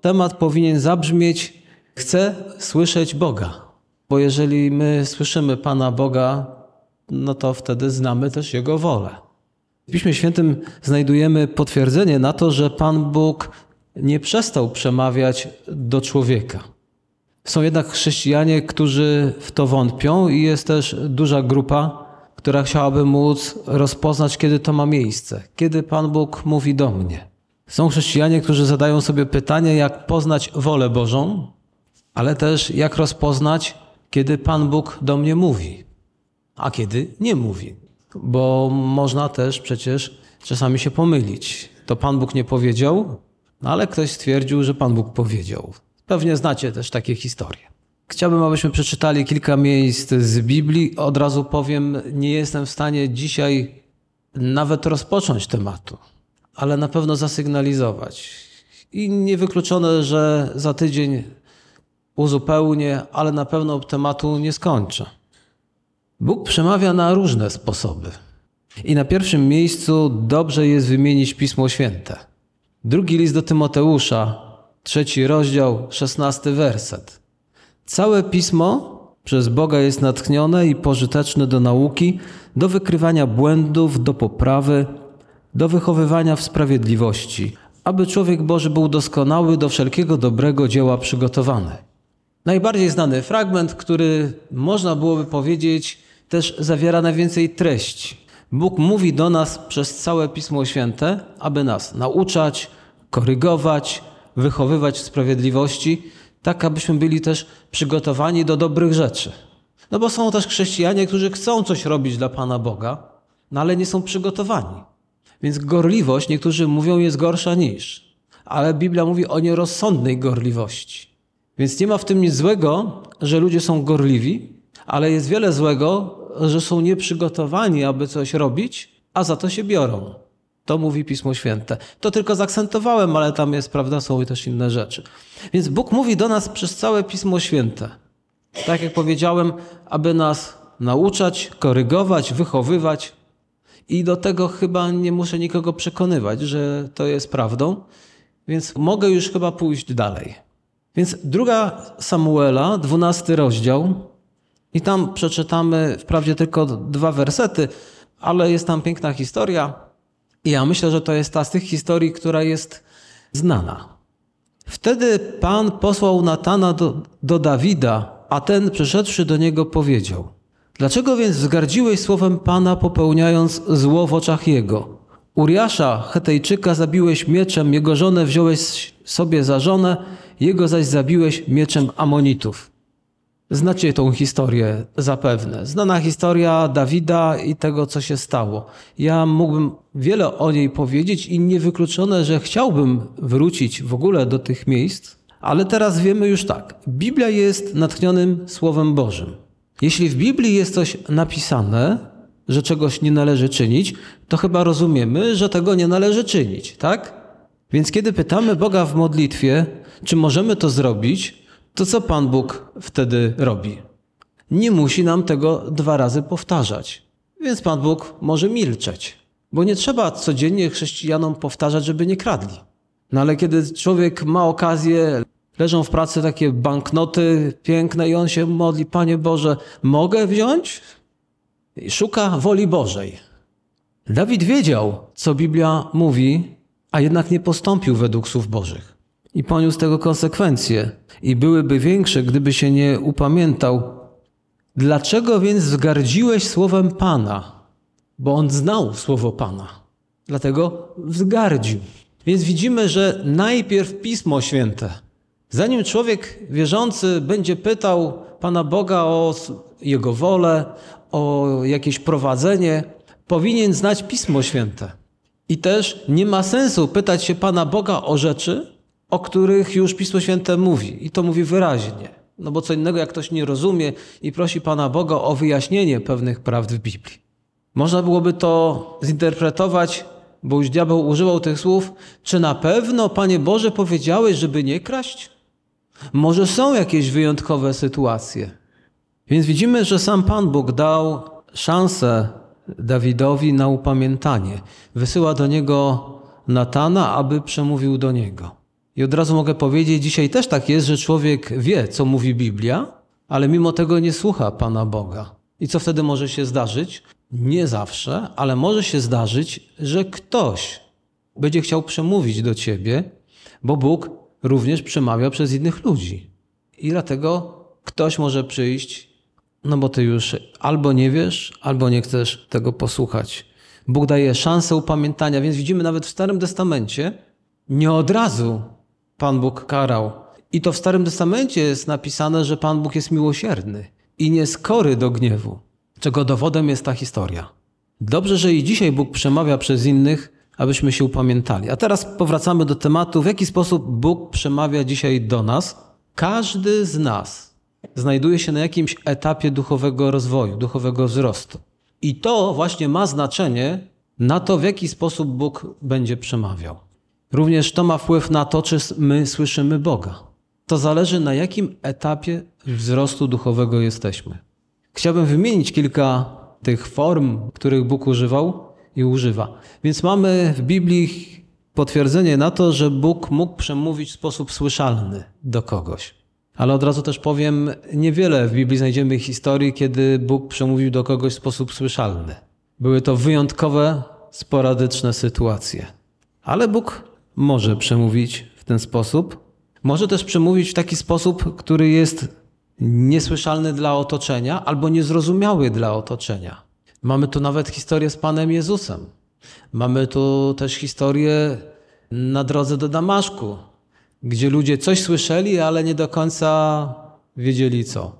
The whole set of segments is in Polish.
temat powinien zabrzmieć: Chcę słyszeć Boga. Bo jeżeli my słyszymy Pana Boga, no to wtedy znamy też Jego wolę. W Piśmie Świętym znajdujemy potwierdzenie na to, że Pan Bóg nie przestał przemawiać do człowieka. Są jednak chrześcijanie, którzy w to wątpią, i jest też duża grupa, która chciałaby móc rozpoznać, kiedy to ma miejsce, kiedy Pan Bóg mówi do mnie. Są chrześcijanie, którzy zadają sobie pytanie, jak poznać wolę Bożą, ale też jak rozpoznać, kiedy Pan Bóg do mnie mówi, a kiedy nie mówi. Bo można też przecież czasami się pomylić. To Pan Bóg nie powiedział, no ale ktoś stwierdził, że Pan Bóg powiedział. Pewnie znacie też takie historie. Chciałbym, abyśmy przeczytali kilka miejsc z Biblii. Od razu powiem, nie jestem w stanie dzisiaj nawet rozpocząć tematu, ale na pewno zasygnalizować. I niewykluczone, że za tydzień uzupełnię, ale na pewno tematu nie skończę. Bóg przemawia na różne sposoby. I na pierwszym miejscu dobrze jest wymienić Pismo Święte. Drugi list do Tymoteusza, trzeci rozdział, szesnasty werset. Całe pismo przez Boga jest natchnione i pożyteczne do nauki, do wykrywania błędów, do poprawy, do wychowywania w sprawiedliwości, aby człowiek Boży był doskonały, do wszelkiego dobrego dzieła przygotowany. Najbardziej znany fragment, który można byłoby powiedzieć, też zawiera najwięcej treści. Bóg mówi do nas przez całe Pismo Święte, aby nas nauczać, korygować, wychowywać w sprawiedliwości, tak abyśmy byli też przygotowani do dobrych rzeczy. No bo są też chrześcijanie, którzy chcą coś robić dla Pana Boga, no ale nie są przygotowani. Więc gorliwość, niektórzy mówią, jest gorsza niż. Ale Biblia mówi o nierozsądnej gorliwości. Więc nie ma w tym nic złego, że ludzie są gorliwi, ale jest wiele złego, że są nieprzygotowani, aby coś robić, a za to się biorą. To mówi Pismo Święte. To tylko zaakcentowałem, ale tam jest, prawda, są też inne rzeczy. Więc Bóg mówi do nas przez całe Pismo Święte. Tak jak powiedziałem, aby nas nauczać, korygować, wychowywać. I do tego chyba nie muszę nikogo przekonywać, że to jest prawdą, więc mogę już chyba pójść dalej. Więc druga Samuela, dwunasty rozdział, i tam przeczytamy wprawdzie tylko dwa wersety, ale jest tam piękna historia. I ja myślę, że to jest ta z tych historii, która jest znana. Wtedy Pan posłał Natana do, do Dawida, a ten przyszedłszy do niego powiedział: Dlaczego więc wzgardziłeś słowem Pana, popełniając zło w oczach jego? Uriasza, Hetejczyka, zabiłeś mieczem, jego żonę wziąłeś sobie za żonę, jego zaś zabiłeś mieczem Amonitów. Znacie tą historię zapewne. Znana historia Dawida i tego, co się stało. Ja mógłbym wiele o niej powiedzieć i niewykluczone, że chciałbym wrócić w ogóle do tych miejsc, ale teraz wiemy już tak. Biblia jest natchnionym Słowem Bożym. Jeśli w Biblii jest coś napisane, że czegoś nie należy czynić, to chyba rozumiemy, że tego nie należy czynić, tak? Więc kiedy pytamy Boga w modlitwie, czy możemy to zrobić, to co Pan Bóg wtedy robi? Nie musi nam tego dwa razy powtarzać. Więc Pan Bóg może milczeć, bo nie trzeba codziennie chrześcijanom powtarzać, żeby nie kradli. No ale kiedy człowiek ma okazję, leżą w pracy takie banknoty piękne i on się modli, Panie Boże, mogę wziąć? I szuka woli Bożej. Dawid wiedział, co Biblia mówi, a jednak nie postąpił według słów Bożych i poniósł tego konsekwencje i byłyby większe, gdyby się nie upamiętał. Dlaczego więc wzgardziłeś słowem Pana? Bo on znał słowo Pana. Dlatego wzgardził. Więc widzimy, że najpierw Pismo Święte. Zanim człowiek wierzący będzie pytał Pana Boga o Jego wolę, o jakieś prowadzenie, powinien znać Pismo Święte. I też nie ma sensu pytać się Pana Boga o rzeczy, o których już Pismo Święte mówi i to mówi wyraźnie. No bo co innego, jak ktoś nie rozumie i prosi Pana Boga o wyjaśnienie pewnych prawd w Biblii. Można byłoby to zinterpretować, bo już diabeł używał tych słów, czy na pewno, Panie Boże, powiedziałeś, żeby nie kraść? Może są jakieś wyjątkowe sytuacje. Więc widzimy, że sam Pan Bóg dał szansę Dawidowi na upamiętanie. Wysyła do niego Natana, aby przemówił do niego. I od razu mogę powiedzieć, dzisiaj też tak jest, że człowiek wie, co mówi Biblia, ale mimo tego nie słucha Pana Boga. I co wtedy może się zdarzyć? Nie zawsze, ale może się zdarzyć, że ktoś będzie chciał przemówić do ciebie, bo Bóg również przemawia przez innych ludzi. I dlatego ktoś może przyjść, no bo ty już albo nie wiesz, albo nie chcesz tego posłuchać. Bóg daje szansę upamiętania, więc widzimy nawet w Starym Testamencie, nie od razu Pan Bóg karał. I to w Starym Testamencie jest napisane, że Pan Bóg jest miłosierny i nieskory do gniewu, czego dowodem jest ta historia. Dobrze, że i dzisiaj Bóg przemawia przez innych, abyśmy się upamiętali. A teraz powracamy do tematu, w jaki sposób Bóg przemawia dzisiaj do nas. Każdy z nas znajduje się na jakimś etapie duchowego rozwoju, duchowego wzrostu. I to właśnie ma znaczenie na to, w jaki sposób Bóg będzie przemawiał. Również to ma wpływ na to, czy my słyszymy Boga. To zależy, na jakim etapie wzrostu duchowego jesteśmy. Chciałbym wymienić kilka tych form, których Bóg używał i używa. Więc mamy w Biblii potwierdzenie na to, że Bóg mógł przemówić w sposób słyszalny do kogoś. Ale od razu też powiem, niewiele w Biblii znajdziemy historii, kiedy Bóg przemówił do kogoś w sposób słyszalny. Były to wyjątkowe, sporadyczne sytuacje. Ale Bóg może przemówić w ten sposób. Może też przemówić w taki sposób, który jest niesłyszalny dla otoczenia albo niezrozumiały dla otoczenia. Mamy tu nawet historię z Panem Jezusem. Mamy tu też historię na drodze do Damaszku, gdzie ludzie coś słyszeli, ale nie do końca wiedzieli co.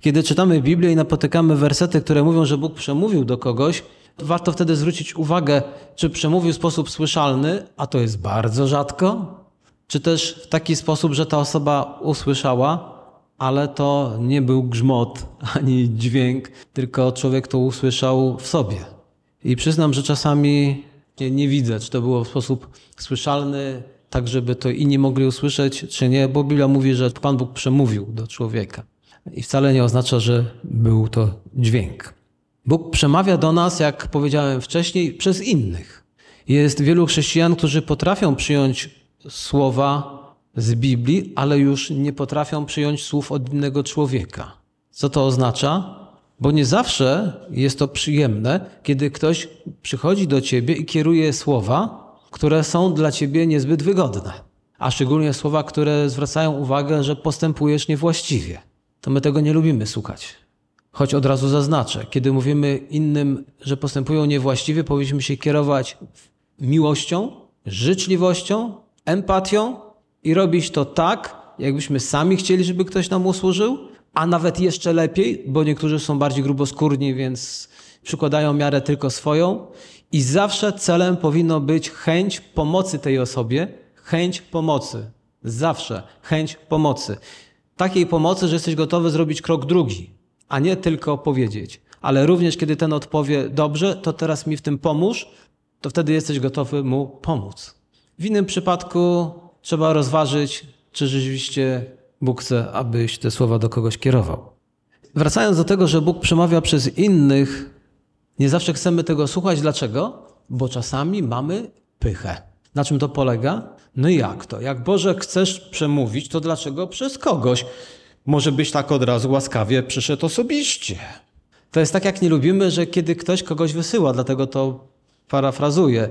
Kiedy czytamy Biblię i napotykamy wersety, które mówią, że Bóg przemówił do kogoś, warto wtedy zwrócić uwagę, czy przemówił w sposób słyszalny, a to jest bardzo rzadko, czy też w taki sposób, że ta osoba usłyszała, ale to nie był grzmot ani dźwięk, tylko człowiek to usłyszał w sobie. I przyznam, że czasami nie, nie widzę, czy to było w sposób słyszalny, tak żeby to inni mogli usłyszeć, czy nie, bo Biblia mówi, że Pan Bóg przemówił do człowieka. I wcale nie oznacza, że był to dźwięk. Bóg przemawia do nas, jak powiedziałem wcześniej, przez innych. Jest wielu chrześcijan, którzy potrafią przyjąć słowa z Biblii, ale już nie potrafią przyjąć słów od innego człowieka. Co to oznacza? Bo nie zawsze jest to przyjemne, kiedy ktoś przychodzi do ciebie i kieruje słowa, które są dla ciebie niezbyt wygodne. A szczególnie słowa, które zwracają uwagę, że postępujesz niewłaściwie. To my tego nie lubimy słuchać. Choć od razu zaznaczę, kiedy mówimy innym, że postępują niewłaściwie, powinniśmy się kierować miłością, życzliwością, empatią i robić to tak, jakbyśmy sami chcieli, żeby ktoś nam usłużył, a nawet jeszcze lepiej, bo niektórzy są bardziej gruboskórni, więc przykładają miarę tylko swoją. I zawsze celem powinno być chęć pomocy tej osobie, chęć pomocy. Zawsze chęć pomocy. Takiej pomocy, że jesteś gotowy zrobić krok drugi, a nie tylko powiedzieć. Ale również kiedy ten odpowie dobrze, to teraz mi w tym pomóż, to wtedy jesteś gotowy mu pomóc. W innym przypadku trzeba rozważyć, czy rzeczywiście Bóg chce, abyś te słowa do kogoś kierował. Wracając do tego, że Bóg przemawia przez innych, nie zawsze chcemy tego słuchać. Dlaczego? Bo czasami mamy pychę. Na czym to polega? No jak to? Jak Boże chcesz przemówić, to dlaczego przez kogoś? Może byś tak od razu łaskawie przyszedł osobiście. To jest tak, jak nie lubimy, że kiedy ktoś kogoś wysyła, dlatego to parafrazuję.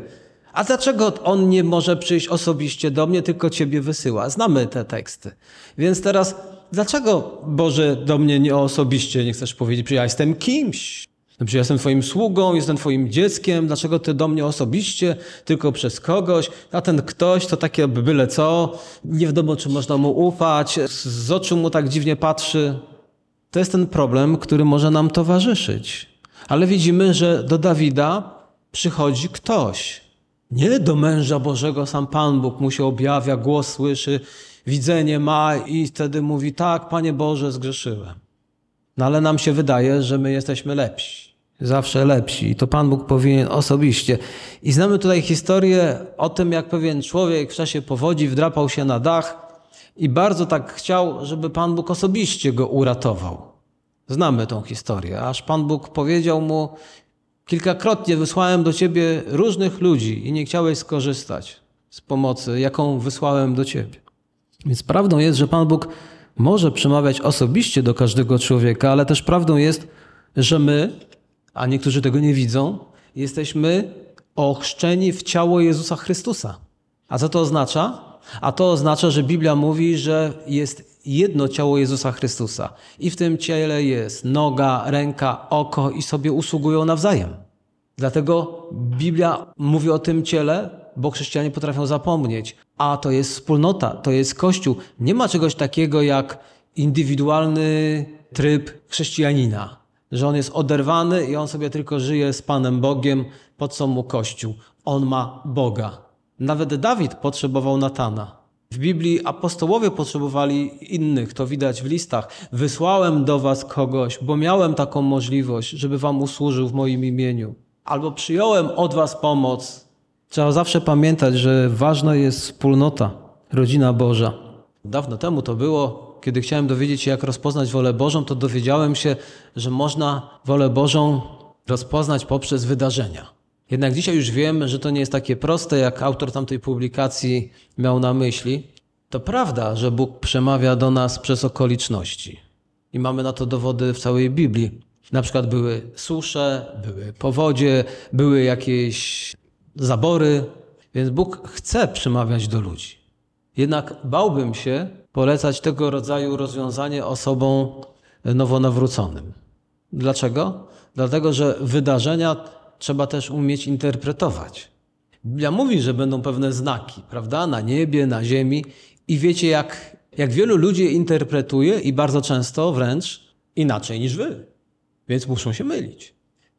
A dlaczego on nie może przyjść osobiście do mnie, tylko ciebie wysyła? Znamy te teksty. Więc teraz, dlaczego Boże do mnie nie osobiście nie chcesz powiedzieć, że ja jestem kimś? Że ja jestem twoim sługą, jestem twoim dzieckiem, dlaczego ty do mnie osobiście, tylko przez kogoś? A ten ktoś to takie byle co, nie wiadomo, czy można mu ufać, z oczu mu tak dziwnie patrzy. To jest ten problem, który może nam towarzyszyć. Ale widzimy, że do Dawida przychodzi ktoś, nie do męża Bożego sam Pan Bóg mu się objawia, głos słyszy, widzenie ma i wtedy mówi: Tak, Panie Boże, zgrzeszyłem. No ale nam się wydaje, że my jesteśmy lepsi. Zawsze lepsi. I to Pan Bóg powinien osobiście. I znamy tutaj historię o tym, jak pewien człowiek w czasie powodzi wdrapał się na dach i bardzo tak chciał, żeby Pan Bóg osobiście go uratował. Znamy tą historię. Aż Pan Bóg powiedział mu: Kilkakrotnie wysłałem do ciebie różnych ludzi i nie chciałeś skorzystać. z pomocy, jaką wysłałem do ciebie. Więc prawdą jest, że Pan Bóg może przemawiać osobiście do każdego człowieka, ale też prawdą jest, że my, a niektórzy tego nie widzą, jesteśmy ochrzczeni w ciało Jezusa Chrystusa. A co to oznacza? A to oznacza, że Biblia mówi, że jest jedno ciało Jezusa Chrystusa i w tym ciele jest noga, ręka, oko i sobie usługują nawzajem. Dlatego Biblia mówi o tym ciele, bo chrześcijanie potrafią zapomnieć. A to jest wspólnota, to jest Kościół. Nie ma czegoś takiego jak indywidualny tryb chrześcijanina, że on jest oderwany i on sobie tylko żyje z Panem Bogiem, po co mu Kościół. On ma Boga. Nawet Dawid potrzebował Natana. W Biblii apostołowie potrzebowali innych, to widać w listach. Wysłałem do was kogoś, bo miałem taką możliwość, żeby wam usłużył w moim imieniu. Albo przyjąłem od was pomoc. Trzeba zawsze pamiętać, że ważna jest wspólnota, rodzina Boża. Dawno temu to było, kiedy chciałem dowiedzieć się, jak rozpoznać wolę Bożą, to dowiedziałem się, że można wolę Bożą rozpoznać poprzez wydarzenia. Jednak dzisiaj już wiem, że to nie jest takie proste, jak autor tamtej publikacji miał na myśli. To prawda, że Bóg przemawia do nas przez okoliczności. I mamy na to dowody w całej Biblii. Na przykład były susze, były powodzie, były jakieś zabory, więc Bóg chce przemawiać do ludzi. Jednak bałbym się polecać tego rodzaju rozwiązanie osobom nowonawróconym. Dlaczego? Dlatego, że wydarzenia trzeba też umieć interpretować. Biblia mówi, że będą pewne znaki, prawda? Na niebie, na ziemi. I wiecie, jak, jak wielu ludzi je interpretuje i bardzo często wręcz inaczej niż wy. Więc muszą się mylić.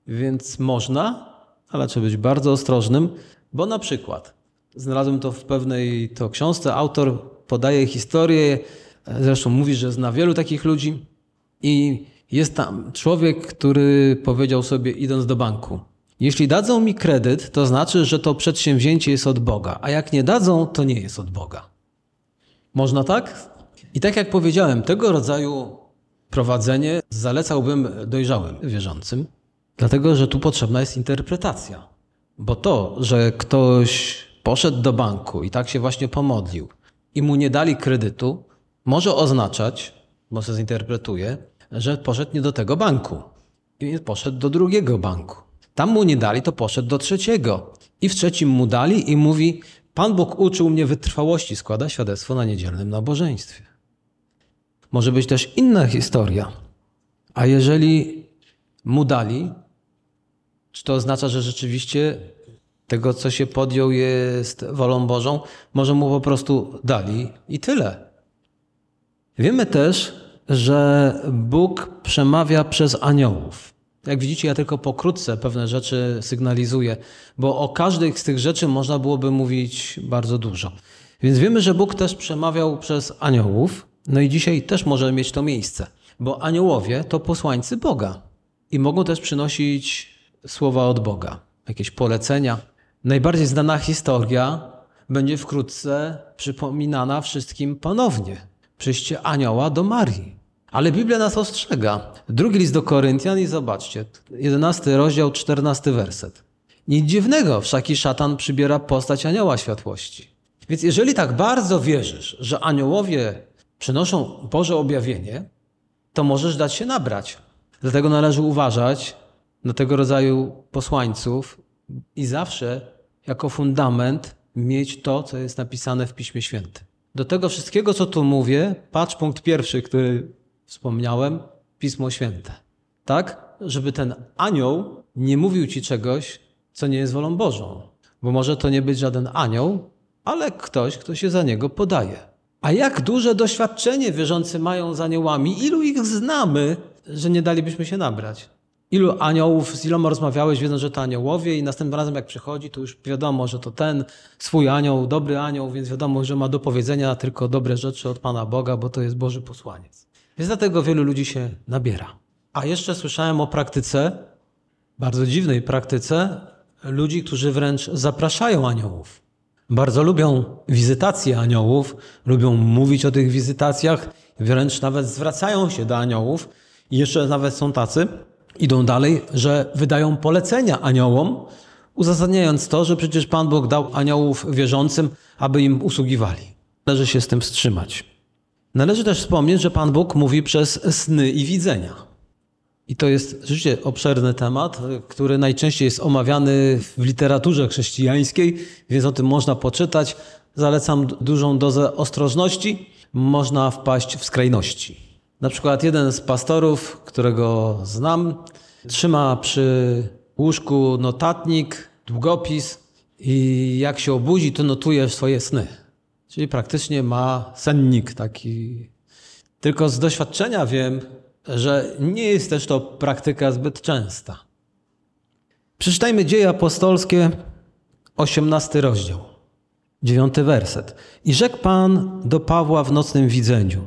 Więc można, ale trzeba być bardzo ostrożnym, bo na przykład, znalazłem to w pewnej to książce, autor podaje historię, zresztą mówi, że zna wielu takich ludzi i jest tam człowiek, który powiedział sobie idąc do banku, jeśli dadzą mi kredyt, to znaczy, że to przedsięwzięcie jest od Boga, a jak nie dadzą, to nie jest od Boga. Można tak? I tak jak powiedziałem, tego rodzaju prowadzenie zalecałbym dojrzałym wierzącym, dlatego że tu potrzebna jest interpretacja. Bo to, że ktoś poszedł do banku i tak się właśnie pomodlił i mu nie dali kredytu, może oznaczać, bo się zinterpretuje, że poszedł nie do tego banku i poszedł do drugiego banku. Tam mu nie dali, to poszedł do trzeciego. I w trzecim mu dali i mówi: Pan Bóg uczył mnie wytrwałości, składa świadectwo na niedzielnym nabożeństwie. Może być też inna historia. A jeżeli mu dali, czy to oznacza, że rzeczywiście tego, co się podjął, jest wolą Bożą? Może mu po prostu dali i tyle. Wiemy też, że Bóg przemawia przez aniołów. Jak widzicie, ja tylko pokrótce pewne rzeczy sygnalizuję, bo o każdej z tych rzeczy można byłoby mówić bardzo dużo. Więc wiemy, że Bóg też przemawiał przez aniołów, no i dzisiaj też może mieć to miejsce, bo aniołowie to posłańcy Boga i mogą też przynosić słowa od Boga, jakieś polecenia. Najbardziej znana historia będzie wkrótce przypominana wszystkim ponownie. Przyjście anioła do Marii. Ale Biblia nas ostrzega. Drugi list do Koryntian i zobaczcie, 11 rozdział, 14 werset. Nic dziwnego, wszaki szatan przybiera postać anioła światłości. Więc jeżeli tak bardzo wierzysz, że aniołowie przynoszą Boże objawienie, to możesz dać się nabrać. Dlatego należy uważać na tego rodzaju posłańców i zawsze jako fundament mieć to, co jest napisane w Piśmie Świętym. Do tego wszystkiego, co tu mówię, patrz punkt pierwszy, który wspomniałem, Pismo Święte. Tak? Żeby ten anioł nie mówił ci czegoś, co nie jest wolą Bożą. Bo może to nie być żaden anioł, ale ktoś, kto się za niego podaje. A jak duże doświadczenie wierzący mają z aniołami? Ilu ich znamy, że nie dalibyśmy się nabrać? Ilu aniołów, z iloma rozmawiałeś, wiedząc, że to aniołowie i następnym razem jak przychodzi, to już wiadomo, że to ten swój anioł, dobry anioł, więc wiadomo, że ma do powiedzenia tylko dobre rzeczy od Pana Boga, bo to jest Boży posłaniec. Więc dlatego wielu ludzi się nabiera. A jeszcze słyszałem o praktyce, bardzo dziwnej praktyce, ludzi, którzy wręcz zapraszają aniołów. Bardzo lubią wizytacje aniołów, lubią mówić o tych wizytacjach, wręcz nawet zwracają się do aniołów. I jeszcze nawet są tacy, idą dalej, że wydają polecenia aniołom, uzasadniając to, że przecież Pan Bóg dał aniołów wierzącym, aby im usługiwali. Należy się z tym wstrzymać. Należy też wspomnieć, że Pan Bóg mówi przez sny i widzenia. I to jest rzeczywiście obszerny temat, który najczęściej jest omawiany w literaturze chrześcijańskiej, więc o tym można poczytać. Zalecam dużą dozę ostrożności, można wpaść w skrajności. Na przykład jeden z pastorów, którego znam, trzyma przy łóżku notatnik, długopis i jak się obudzi, to notuje swoje sny. Czyli praktycznie ma sennik taki. Tylko z doświadczenia wiem, że nie jest też to praktyka zbyt częsta. Przeczytajmy dzieje apostolskie, 18 rozdział, 9 werset. I rzekł Pan do Pawła w nocnym widzeniu: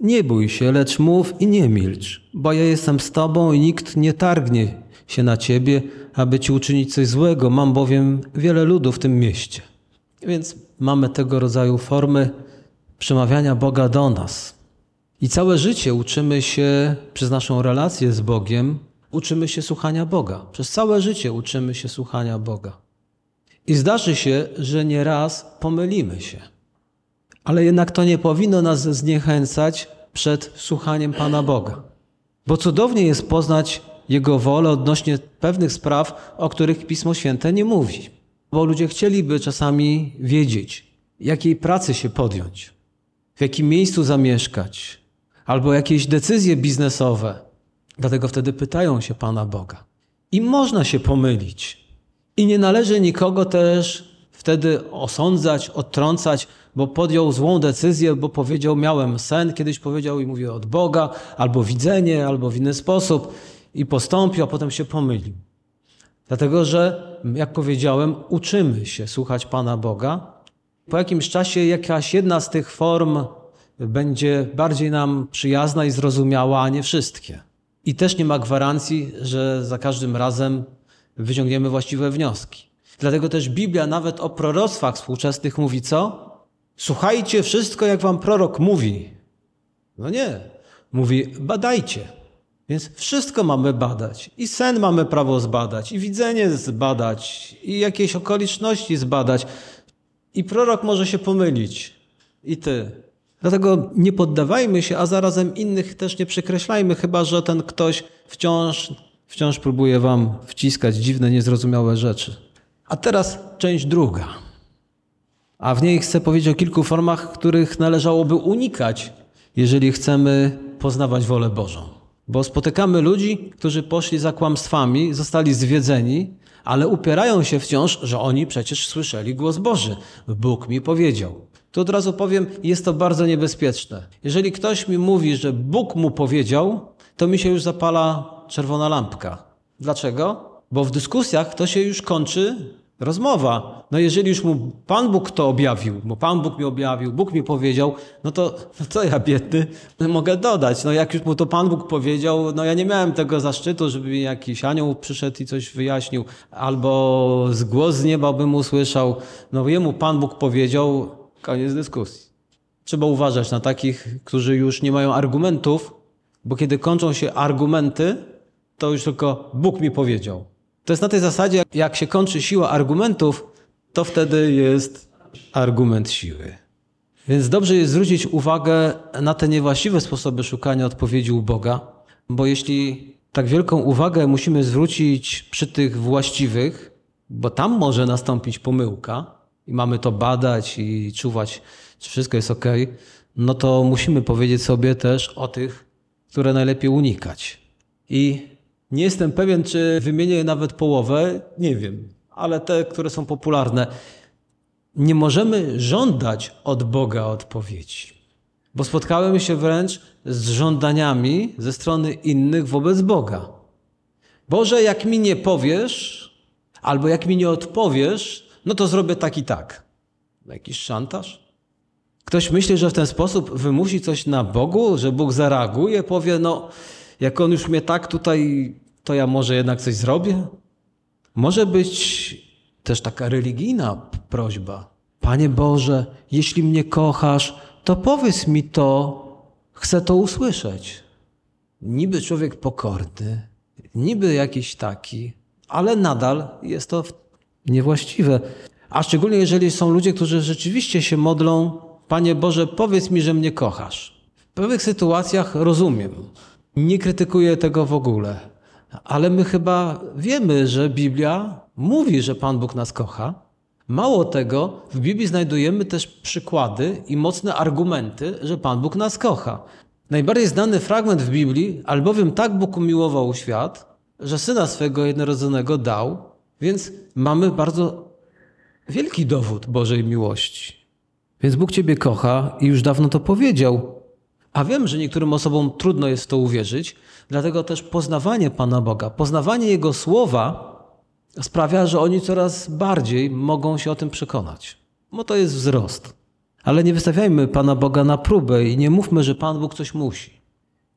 Nie bój się, lecz mów i nie milcz, bo ja jestem z Tobą i nikt nie targnie się na Ciebie, aby Ci uczynić coś złego. Mam bowiem wiele ludu w tym mieście. Więc mamy tego rodzaju formy przemawiania Boga do nas. I całe życie uczymy się przez naszą relację z Bogiem, uczymy się słuchania Boga. Przez całe życie uczymy się słuchania Boga. I zdarzy się, że nieraz pomylimy się. Ale jednak to nie powinno nas zniechęcać przed słuchaniem Pana Boga. Bo cudownie jest poznać Jego wolę odnośnie pewnych spraw, o których Pismo Święte nie mówi. Bo ludzie chcieliby czasami wiedzieć, jakiej pracy się podjąć, w jakim miejscu zamieszkać, albo jakieś decyzje biznesowe. Dlatego wtedy pytają się Pana Boga. I można się pomylić. I nie należy nikogo też wtedy osądzać, odtrącać, bo podjął złą decyzję, bo powiedział, miałem sen, kiedyś powiedział i mówię od Boga, albo widzenie, albo w inny sposób i postąpił, a potem się pomylił. Dlatego, że, jak powiedziałem, uczymy się słuchać Pana Boga. Po jakimś czasie jakaś jedna z tych form będzie bardziej nam przyjazna i zrozumiała, a nie wszystkie. I też nie ma gwarancji, że za każdym razem wyciągniemy właściwe wnioski. Dlatego też Biblia nawet o proroctwach współczesnych mówi co? Słuchajcie wszystko, jak wam prorok mówi. No nie. Mówi, badajcie. Więc wszystko mamy badać. I sen mamy prawo zbadać, i widzenie zbadać, i jakieś okoliczności zbadać. I prorok może się pomylić. I ty. Dlatego nie poddawajmy się, a zarazem innych też nie przekreślajmy, chyba że ten ktoś wciąż, wciąż próbuje wam wciskać dziwne, niezrozumiałe rzeczy. A teraz część druga. A w niej chcę powiedzieć o kilku formach, których należałoby unikać, jeżeli chcemy poznawać wolę Bożą. Bo spotykamy ludzi, którzy poszli za kłamstwami, zostali zwiedzeni, ale upierają się wciąż, że oni przecież słyszeli głos Boży. Bóg mi powiedział. Tu od razu powiem, jest to bardzo niebezpieczne. Jeżeli ktoś mi mówi, że Bóg mu powiedział, to mi się już zapala czerwona lampka. Dlaczego? Bo w dyskusjach to się już kończy rozmowa. No jeżeli już mu Pan Bóg to objawił, bo Pan Bóg mi objawił, Bóg mi powiedział, no to no co ja biedny mogę dodać? No jak już mu to Pan Bóg powiedział, no ja nie miałem tego zaszczytu, żeby mi jakiś anioł przyszedł i coś wyjaśnił, albo z głos z nieba bym usłyszał. No jemu Pan Bóg powiedział, koniec dyskusji. Trzeba uważać na takich, którzy już nie mają argumentów, bo kiedy kończą się argumenty, to już tylko Bóg mi powiedział. To jest na tej zasadzie, jak się kończy siła argumentów, to wtedy jest argument siły. Więc dobrze jest zwrócić uwagę na te niewłaściwe sposoby szukania odpowiedzi u Boga, bo jeśli tak wielką uwagę musimy zwrócić przy tych właściwych, bo tam może nastąpić pomyłka i mamy to badać i czuwać, czy wszystko jest ok, no to musimy powiedzieć sobie też o tych, które najlepiej unikać. I nie jestem pewien, czy wymienię nawet połowę, nie wiem, ale te, które są popularne. Nie możemy żądać od Boga odpowiedzi, bo spotkałem się wręcz z żądaniami ze strony innych wobec Boga. Boże, jak mi nie powiesz, albo jak mi nie odpowiesz, no to zrobię tak i tak. Jakiś szantaż? Ktoś myśli, że w ten sposób wymusi coś na Bogu, że Bóg zareaguje, powie, no jak on już mnie tak tutaj, to ja może jednak coś zrobię? Może być też taka religijna prośba. Panie Boże, jeśli mnie kochasz, to powiedz mi to, chcę to usłyszeć. Niby człowiek pokorny, niby jakiś taki, ale nadal jest to niewłaściwe. A szczególnie jeżeli są ludzie, którzy rzeczywiście się modlą, Panie Boże, powiedz mi, że mnie kochasz. W pewnych sytuacjach rozumiem. Nie krytykuję tego w ogóle. Ale my chyba wiemy, że Biblia mówi, że Pan Bóg nas kocha. Mało tego, w Biblii znajdujemy też przykłady i mocne argumenty, że Pan Bóg nas kocha. Najbardziej znany fragment w Biblii, albowiem tak Bóg umiłował świat, że syna swego jednorodzonego dał, więc mamy bardzo wielki dowód Bożej miłości. Więc Bóg Ciebie kocha i już dawno to powiedział. A wiem, że niektórym osobom trudno jest w to uwierzyć, dlatego też poznawanie Pana Boga, poznawanie Jego słowa sprawia, że oni coraz bardziej mogą się o tym przekonać. Bo to jest wzrost. Ale nie wystawiajmy Pana Boga na próbę i nie mówmy, że Pan Bóg coś musi.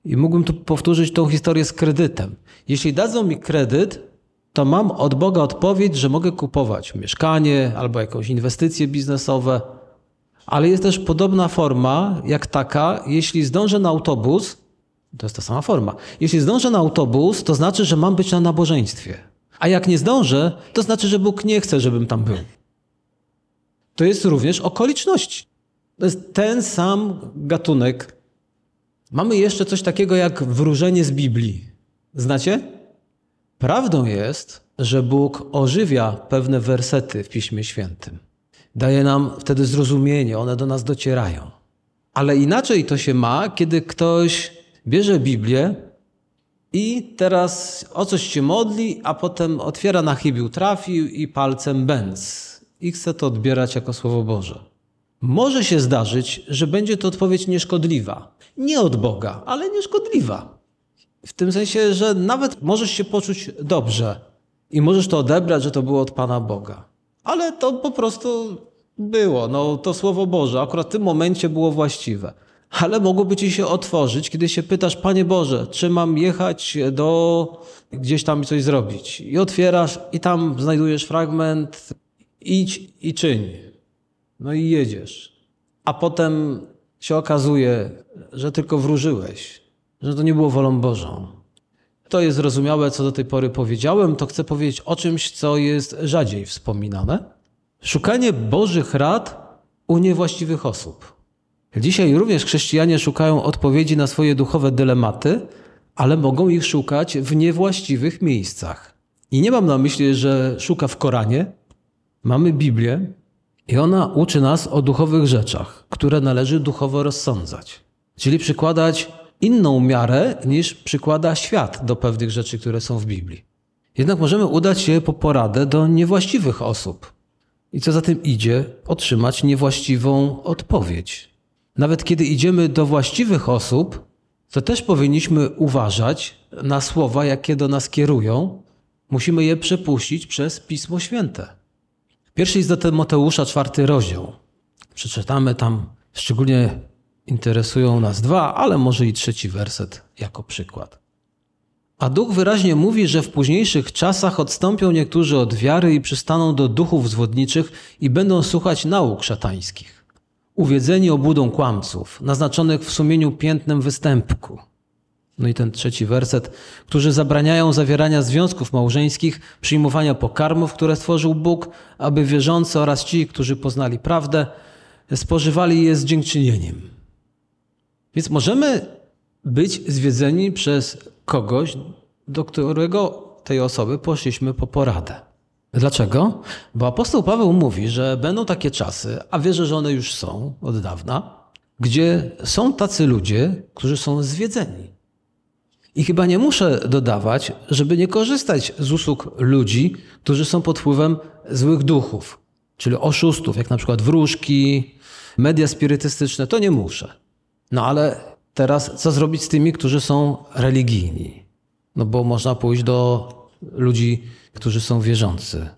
I mógłbym tu powtórzyć tą historię z kredytem. Jeśli dadzą mi kredyt, to mam od Boga odpowiedź, że mogę kupować mieszkanie albo jakąś inwestycje biznesowe. Ale jest też podobna forma, jak taka, jeśli zdążę na autobus, to jest ta sama forma. Jeśli zdążę na autobus, to znaczy, że mam być na nabożeństwie. A jak nie zdążę, to znaczy, że Bóg nie chce, żebym tam był. To jest również okoliczności. To jest ten sam gatunek. Mamy jeszcze coś takiego jak wróżenie z Biblii. Znacie? Prawdą jest, że Bóg ożywia pewne wersety w Piśmie Świętym. Daje nam wtedy zrozumienie, one do nas docierają. Ale inaczej to się ma, kiedy ktoś bierze Biblię i teraz o coś się modli, a potem otwiera na chybił trafił i palcem bęc. I chce to odbierać jako Słowo Boże. Może się zdarzyć, że będzie to odpowiedź nieszkodliwa. Nie od Boga, ale nieszkodliwa. W tym sensie, że nawet możesz się poczuć dobrze i możesz to odebrać, że to było od Pana Boga. Ale to po prostu było. No, to Słowo Boże akurat w tym momencie było właściwe. Ale mogłoby ci się otworzyć, kiedy się pytasz, Panie Boże, czy mam jechać do gdzieś tam coś zrobić? I otwierasz i tam znajdujesz fragment, idź i czyń. No i jedziesz. A potem się okazuje, że tylko wróżyłeś, że to nie było wolą Bożą. To jest zrozumiałe, co do tej pory powiedziałem, to chcę powiedzieć o czymś, co jest rzadziej wspominane. Szukanie Bożych rad u niewłaściwych osób. Dzisiaj również chrześcijanie szukają odpowiedzi na swoje duchowe dylematy, ale mogą ich szukać w niewłaściwych miejscach. I nie mam na myśli, że szuka w Koranie. Mamy Biblię i ona uczy nas o duchowych rzeczach, które należy duchowo rozsądzać. Czyli przykładać inną miarę niż przykłada świat do pewnych rzeczy, które są w Biblii. Jednak możemy udać się po poradę do niewłaściwych osób. I co za tym idzie, otrzymać niewłaściwą odpowiedź. Nawet kiedy idziemy do właściwych osób, to też powinniśmy uważać na słowa, jakie do nas kierują. Musimy je przepuścić przez Pismo Święte. Pierwszy list do Tymoteusza, czwarty rozdział. Przeczytamy tam, szczególnie interesują nas dwa, ale może i trzeci werset jako przykład. A Duch wyraźnie mówi, że w późniejszych czasach odstąpią niektórzy od wiary i przystaną do duchów zwodniczych i będą słuchać nauk szatańskich. Uwiedzeni obłudą kłamców, naznaczonych w sumieniu piętnem występku. No i ten trzeci werset, którzy zabraniają zawierania związków małżeńskich, przyjmowania pokarmów, które stworzył Bóg, aby wierzący oraz ci, którzy poznali prawdę, spożywali je z dziękczynieniem. Więc możemy być zwiedzeni przez kogoś, do którego tej osoby poszliśmy po poradę. Dlaczego? Bo apostoł Paweł mówi, że będą takie czasy, a wierzę, że one już są od dawna, gdzie są tacy ludzie, którzy są zwiedzeni. I chyba nie muszę dodawać, żeby nie korzystać z usług ludzi, którzy są pod wpływem złych duchów, czyli oszustów, jak na przykład wróżki, media spirytystyczne, to nie muszę. No ale teraz co zrobić z tymi, którzy są religijni? No bo można pójść do ludzi, którzy są wierzący.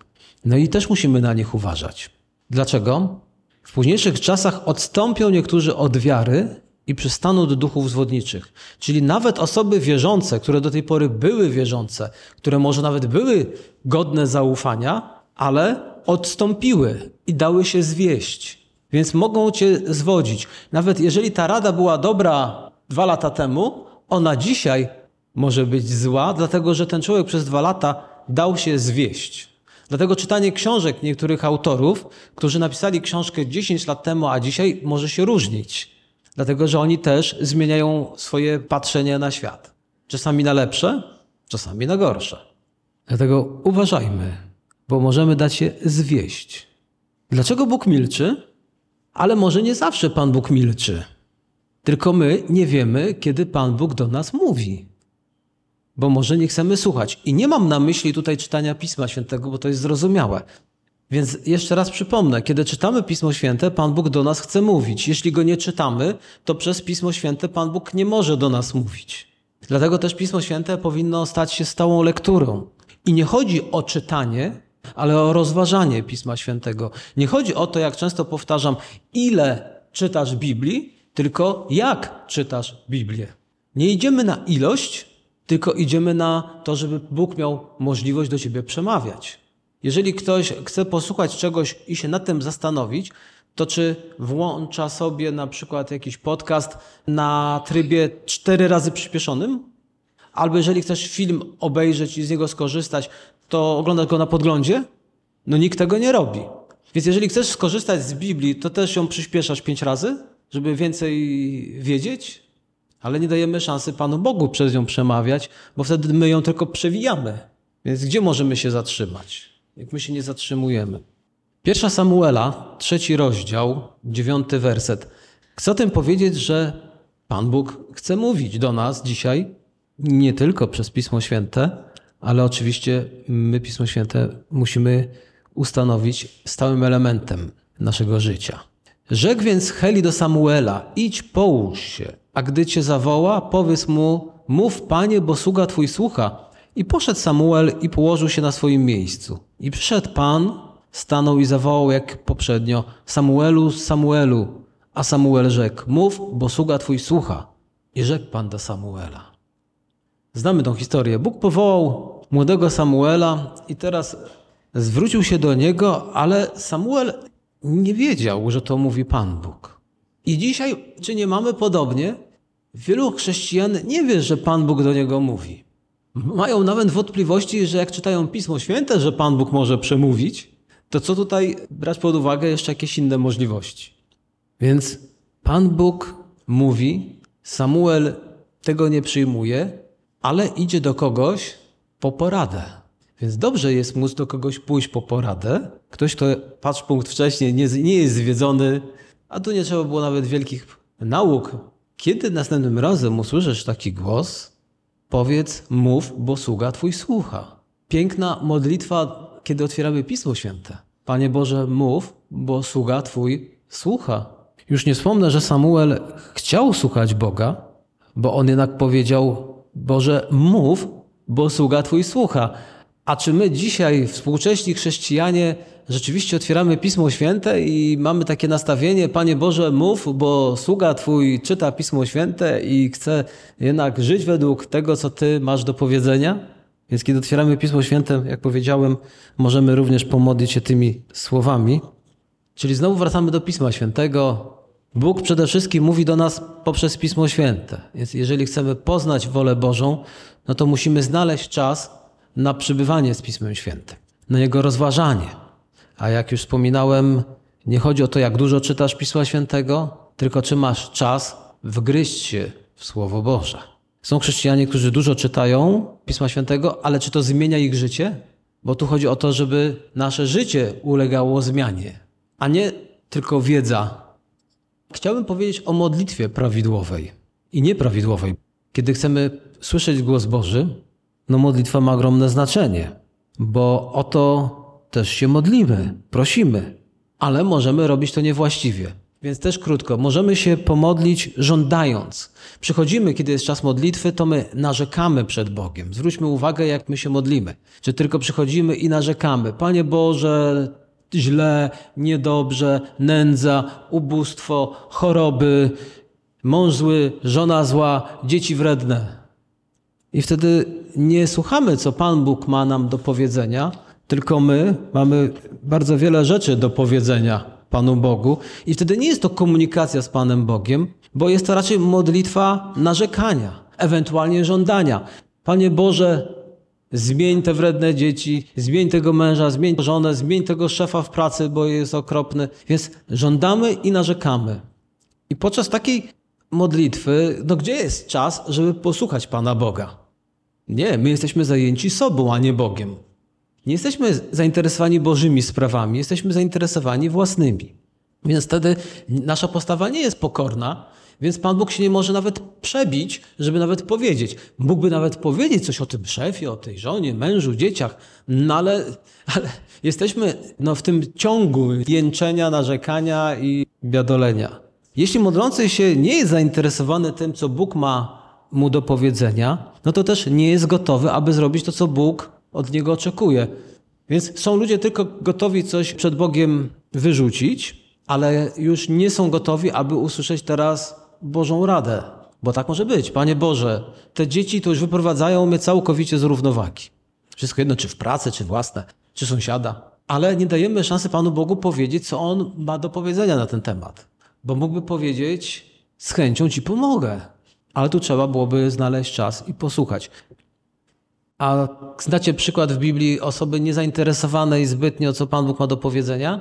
No i też musimy na nich uważać. Dlaczego? W późniejszych czasach odstąpią niektórzy od wiary i przystaną do duchów zwodniczych. Czyli nawet osoby wierzące, które do tej pory były wierzące, które może nawet były godne zaufania, ale odstąpiły i dały się zwieść. Więc mogą cię zwodzić. Nawet jeżeli ta rada była dobra dwa lata temu, ona dzisiaj może być zła, dlatego że ten człowiek przez dwa lata dał się zwieść. Dlatego czytanie książek niektórych autorów, którzy napisali książkę 10 lat temu, a dzisiaj może się różnić. Dlatego, że oni też zmieniają swoje patrzenie na świat. Czasami na lepsze, czasami na gorsze. Dlatego uważajmy, bo możemy dać się zwieść. Dlaczego Bóg milczy? Ale może nie zawsze Pan Bóg milczy. Tylko my nie wiemy, kiedy Pan Bóg do nas mówi. Bo może nie chcemy słuchać. I nie mam na myśli tutaj czytania Pisma Świętego, bo to jest zrozumiałe. Więc jeszcze raz przypomnę, kiedy czytamy Pismo Święte, Pan Bóg do nas chce mówić. Jeśli go nie czytamy, to przez Pismo Święte Pan Bóg nie może do nas mówić. Dlatego też Pismo Święte powinno stać się stałą lekturą. I nie chodzi o czytanie, ale o rozważanie Pisma Świętego. Nie chodzi o to, jak często powtarzam, ile czytasz Biblii, tylko jak czytasz Biblię. Nie idziemy na ilość, tylko idziemy na to, żeby Bóg miał możliwość do ciebie przemawiać. Jeżeli ktoś chce posłuchać czegoś i się nad tym zastanowić, to czy włącza sobie na przykład jakiś podcast na trybie cztery razy przyspieszonym? Albo jeżeli chcesz film obejrzeć i z niego skorzystać, to oglądasz go na podglądzie? No nikt tego nie robi. Więc jeżeli chcesz skorzystać z Biblii, to też ją przyspieszasz pięć razy, żeby więcej wiedzieć? Ale nie dajemy szansy Panu Bogu przez nią przemawiać, bo wtedy my ją tylko przewijamy. Więc gdzie możemy się zatrzymać? Jak my się nie zatrzymujemy? Pierwsza Samuela, trzeci rozdział, dziewiąty werset. Chcę tym powiedzieć, że Pan Bóg chce mówić do nas dzisiaj, nie tylko przez Pismo Święte, ale oczywiście my Pismo Święte musimy ustanowić stałym elementem naszego życia. Rzekł więc Heli do Samuela: Idź, połóż się, a gdy cię zawoła, powiedz mu: Mów, panie, bo sługa twój słucha. I poszedł Samuel i położył się na swoim miejscu. I przyszedł pan, stanął i zawołał jak poprzednio: Samuelu, Samuelu. A Samuel rzekł: Mów, bo sługa twój słucha. I rzekł pan do Samuela. Znamy tą historię. Bóg powołał młodego Samuela i teraz zwrócił się do niego, ale Samuel nie wiedział, że to mówi Pan Bóg. I dzisiaj, czy nie mamy podobnie? Wielu chrześcijan nie wie, że Pan Bóg do niego mówi. Mają nawet wątpliwości, że jak czytają Pismo Święte, że Pan Bóg może przemówić, to co tutaj brać pod uwagę jeszcze jakieś inne możliwości. Więc Pan Bóg mówi, Samuel tego nie przyjmuje, ale idzie do kogoś po poradę. Więc dobrze jest móc do kogoś pójść po poradę. Ktoś, kto patrz punkt wcześniej, nie, nie jest zwiedzony, a tu nie trzeba było nawet wielkich nauk. Kiedy następnym razem usłyszysz taki głos, powiedz, mów, bo sługa Twój słucha. Piękna modlitwa, kiedy otwieramy Pismo Święte. Panie Boże, mów, bo sługa Twój słucha. Już nie wspomnę, że Samuel chciał słuchać Boga, bo on jednak powiedział: Boże, mów, bo sługa Twój słucha. A czy my dzisiaj, współcześni chrześcijanie, rzeczywiście otwieramy Pismo Święte i mamy takie nastawienie, Panie Boże, mów, bo sługa Twój czyta Pismo Święte i chce jednak żyć według tego, co Ty masz do powiedzenia? Więc kiedy otwieramy Pismo Święte, jak powiedziałem, możemy również pomodlić się tymi słowami. Czyli znowu wracamy do Pisma Świętego. Bóg przede wszystkim mówi do nas poprzez Pismo Święte. Więc jeżeli chcemy poznać wolę Bożą, no to musimy znaleźć czas na przybywanie z Pismem Świętym, na jego rozważanie. A jak już wspominałem, nie chodzi o to, jak dużo czytasz Pisma Świętego, tylko czy masz czas wgryźć się w Słowo Boże. Są chrześcijanie, którzy dużo czytają Pisma Świętego, ale czy to zmienia ich życie? Bo tu chodzi o to, żeby nasze życie ulegało zmianie, a nie tylko wiedza. Chciałbym powiedzieć o modlitwie prawidłowej i nieprawidłowej. Kiedy chcemy słyszeć głos Boży, no modlitwa ma ogromne znaczenie, bo o to też się modlimy, prosimy, ale możemy robić to niewłaściwie. Więc też krótko, możemy się pomodlić żądając. Przychodzimy, kiedy jest czas modlitwy, to my narzekamy przed Bogiem. Zwróćmy uwagę, jak my się modlimy. Czy tylko przychodzimy i narzekamy. Panie Boże, źle, niedobrze, nędza, ubóstwo, choroby, mąż zły, żona zła, dzieci wredne. I wtedy nie słuchamy, co Pan Bóg ma nam do powiedzenia, tylko my mamy bardzo wiele rzeczy do powiedzenia Panu Bogu. I wtedy nie jest to komunikacja z Panem Bogiem, bo jest to raczej modlitwa narzekania, ewentualnie żądania. Panie Boże, Zmień te wredne dzieci, zmień tego męża, zmień żonę, zmień tego szefa w pracy, bo jest okropny. Więc żądamy i narzekamy. I podczas takiej modlitwy, no gdzie jest czas, żeby posłuchać Pana Boga? Nie, my jesteśmy zajęci sobą, a nie Bogiem. Nie jesteśmy zainteresowani Bożymi sprawami, jesteśmy zainteresowani własnymi. Więc wtedy nasza postawa nie jest pokorna, więc Pan Bóg się nie może nawet przebić, żeby nawet powiedzieć. Mógłby nawet powiedzieć coś o tym szefie, o tej żonie, mężu, dzieciach, no ale, ale jesteśmy no, w tym ciągu jęczenia, narzekania i biadolenia. Jeśli modlący się nie jest zainteresowany tym, co Bóg ma mu do powiedzenia, no to też nie jest gotowy, aby zrobić to, co Bóg od niego oczekuje. Więc są ludzie tylko gotowi coś przed Bogiem wyrzucić, ale już nie są gotowi, aby usłyszeć teraz Bożą radę. Bo tak może być. Panie Boże, te dzieci to już wyprowadzają mnie całkowicie z równowagi. Wszystko jedno, czy w pracę, czy własne, czy sąsiada. Ale nie dajemy szansy Panu Bogu powiedzieć, co On ma do powiedzenia na ten temat. Bo mógłby powiedzieć, z chęcią Ci pomogę. Ale tu trzeba byłoby znaleźć czas i posłuchać. A znacie przykład w Biblii osoby niezainteresowanej zbytnio, co Pan Bóg ma do powiedzenia?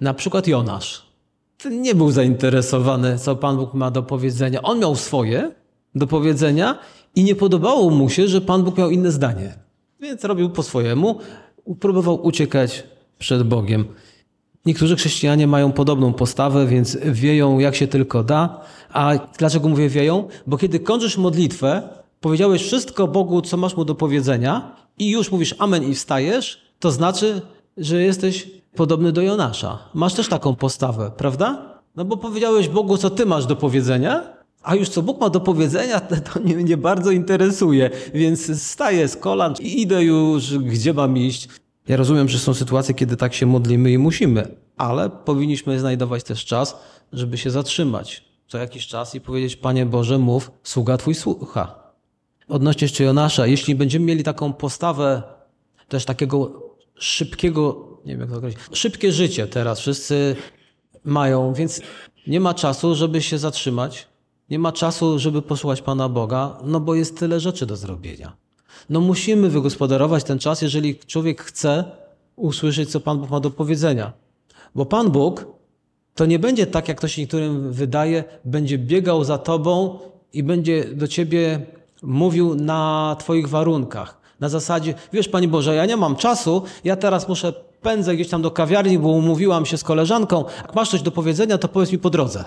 Na przykład Jonasz. Nie był zainteresowany, co Pan Bóg ma do powiedzenia. On miał swoje do powiedzenia i nie podobało mu się, że Pan Bóg miał inne zdanie. Więc robił po swojemu, próbował uciekać przed Bogiem. Niektórzy chrześcijanie mają podobną postawę, więc wieją jak się tylko da. A dlaczego mówię wieją? Bo kiedy kończysz modlitwę, powiedziałeś wszystko Bogu, co masz mu do powiedzenia i już mówisz amen i wstajesz, to znaczy, że jesteś podobny do Jonasza. Masz też taką postawę, prawda? No bo powiedziałeś Bogu, co ty masz do powiedzenia, a już co Bóg ma do powiedzenia, to mnie nie bardzo interesuje, więc staję z kolan i idę już, gdzie mam iść. Ja rozumiem, że są sytuacje, kiedy tak się modlimy i musimy, ale powinniśmy znajdować też czas, żeby się zatrzymać co jakiś czas i powiedzieć, Panie Boże, mów, sługa Twój słucha. Odnośnie jeszcze Jonasza, jeśli będziemy mieli taką postawę też takiego szybkiego, nie wiem jak to określić, szybkie życie teraz wszyscy mają, więc nie ma czasu, żeby się zatrzymać, nie ma czasu, żeby posłuchać Pana Boga, no bo jest tyle rzeczy do zrobienia. No musimy wygospodarować ten czas, jeżeli człowiek chce usłyszeć, co Pan Bóg ma do powiedzenia. Bo Pan Bóg to nie będzie tak, jak to się niektórym wydaje, będzie biegał za tobą i będzie do ciebie mówił na twoich warunkach. Na zasadzie, wiesz, Panie Boże, ja nie mam czasu, ja teraz muszę pędzę gdzieś tam do kawiarni, bo umówiłam się z koleżanką. Jak masz coś do powiedzenia, to powiedz mi po drodze.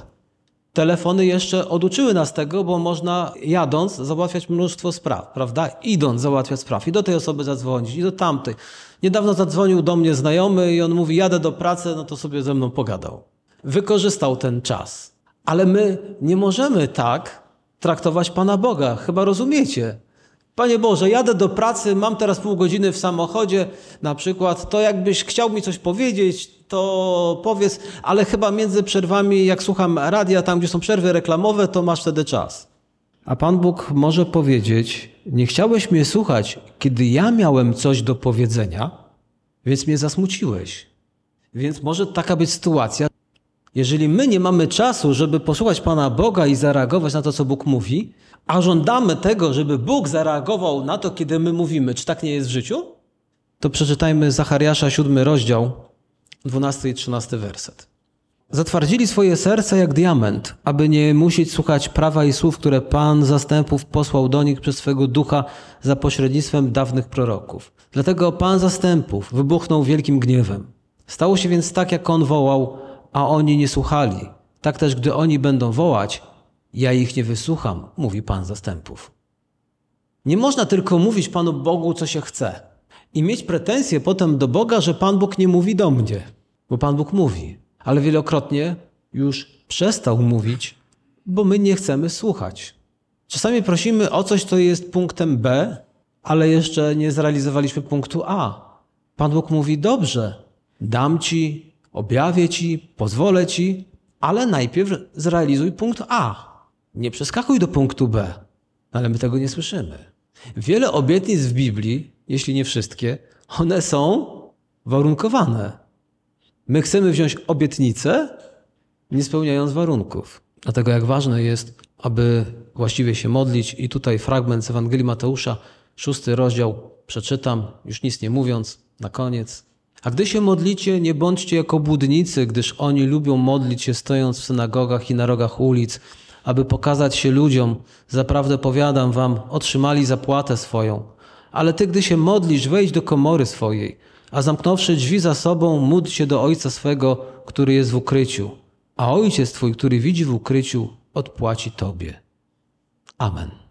Telefony jeszcze oduczyły nas tego, bo można jadąc załatwiać mnóstwo spraw, prawda? Idąc załatwiać spraw i do tej osoby zadzwonić, i do tamtej. Niedawno zadzwonił do mnie znajomy i on mówi, jadę do pracy, no to sobie ze mną pogadał. Wykorzystał ten czas. Ale my nie możemy tak traktować Pana Boga. Chyba rozumiecie. Panie Boże, jadę do pracy, mam teraz pół godziny w samochodzie, na przykład, to jakbyś chciał mi coś powiedzieć, to powiedz, ale chyba między przerwami, jak słucham radia, tam gdzie są przerwy reklamowe, to masz wtedy czas. A Pan Bóg może powiedzieć: Nie chciałeś mnie słuchać, kiedy ja miałem coś do powiedzenia, więc mnie zasmuciłeś. Więc może taka być sytuacja, jeżeli my nie mamy czasu, żeby posłuchać Pana Boga i zareagować na to, co Bóg mówi, a żądamy tego, żeby Bóg zareagował na to, kiedy my mówimy, czy tak nie jest w życiu, to przeczytajmy Zachariasza, siódmy rozdział, 12 i 13 werset. Zatwardzili swoje serca jak diament, aby nie musieć słuchać prawa i słów, które Pan zastępów posłał do nich przez swego ducha za pośrednictwem dawnych proroków. Dlatego Pan zastępów wybuchnął wielkim gniewem. Stało się więc tak, jak On wołał, a oni nie słuchali. Tak też, gdy oni będą wołać, ja ich nie wysłucham, mówi Pan zastępów. Nie można tylko mówić Panu Bogu, co się chce i mieć pretensje potem do Boga, że Pan Bóg nie mówi do mnie, bo Pan Bóg mówi, ale wielokrotnie już przestał mówić, bo my nie chcemy słuchać. Czasami prosimy o coś, co jest punktem B, ale jeszcze nie zrealizowaliśmy punktu A. Pan Bóg mówi: Dobrze, dam ci, objawię ci, pozwolę ci, ale najpierw zrealizuj punkt A. Nie przeskakuj do punktu B. Ale my tego nie słyszymy. Wiele obietnic w Biblii, jeśli nie wszystkie, one są warunkowane. My chcemy wziąć obietnicę, nie spełniając warunków. Dlatego jak ważne jest, aby właściwie się modlić. I tutaj fragment z Ewangelii Mateusza, szósty rozdział, przeczytam, już nic nie mówiąc, na koniec. A gdy się modlicie, nie bądźcie jako budnicy, gdyż oni lubią modlić się stojąc w synagogach i na rogach ulic, aby pokazać się ludziom. Zaprawdę powiadam wam, otrzymali zapłatę swoją. Ale ty, gdy się modlisz, wejdź do komory swojej, a zamknąwszy drzwi za sobą, módl się do Ojca swego, który jest w ukryciu. A Ojciec twój, który widzi w ukryciu, odpłaci tobie. Amen.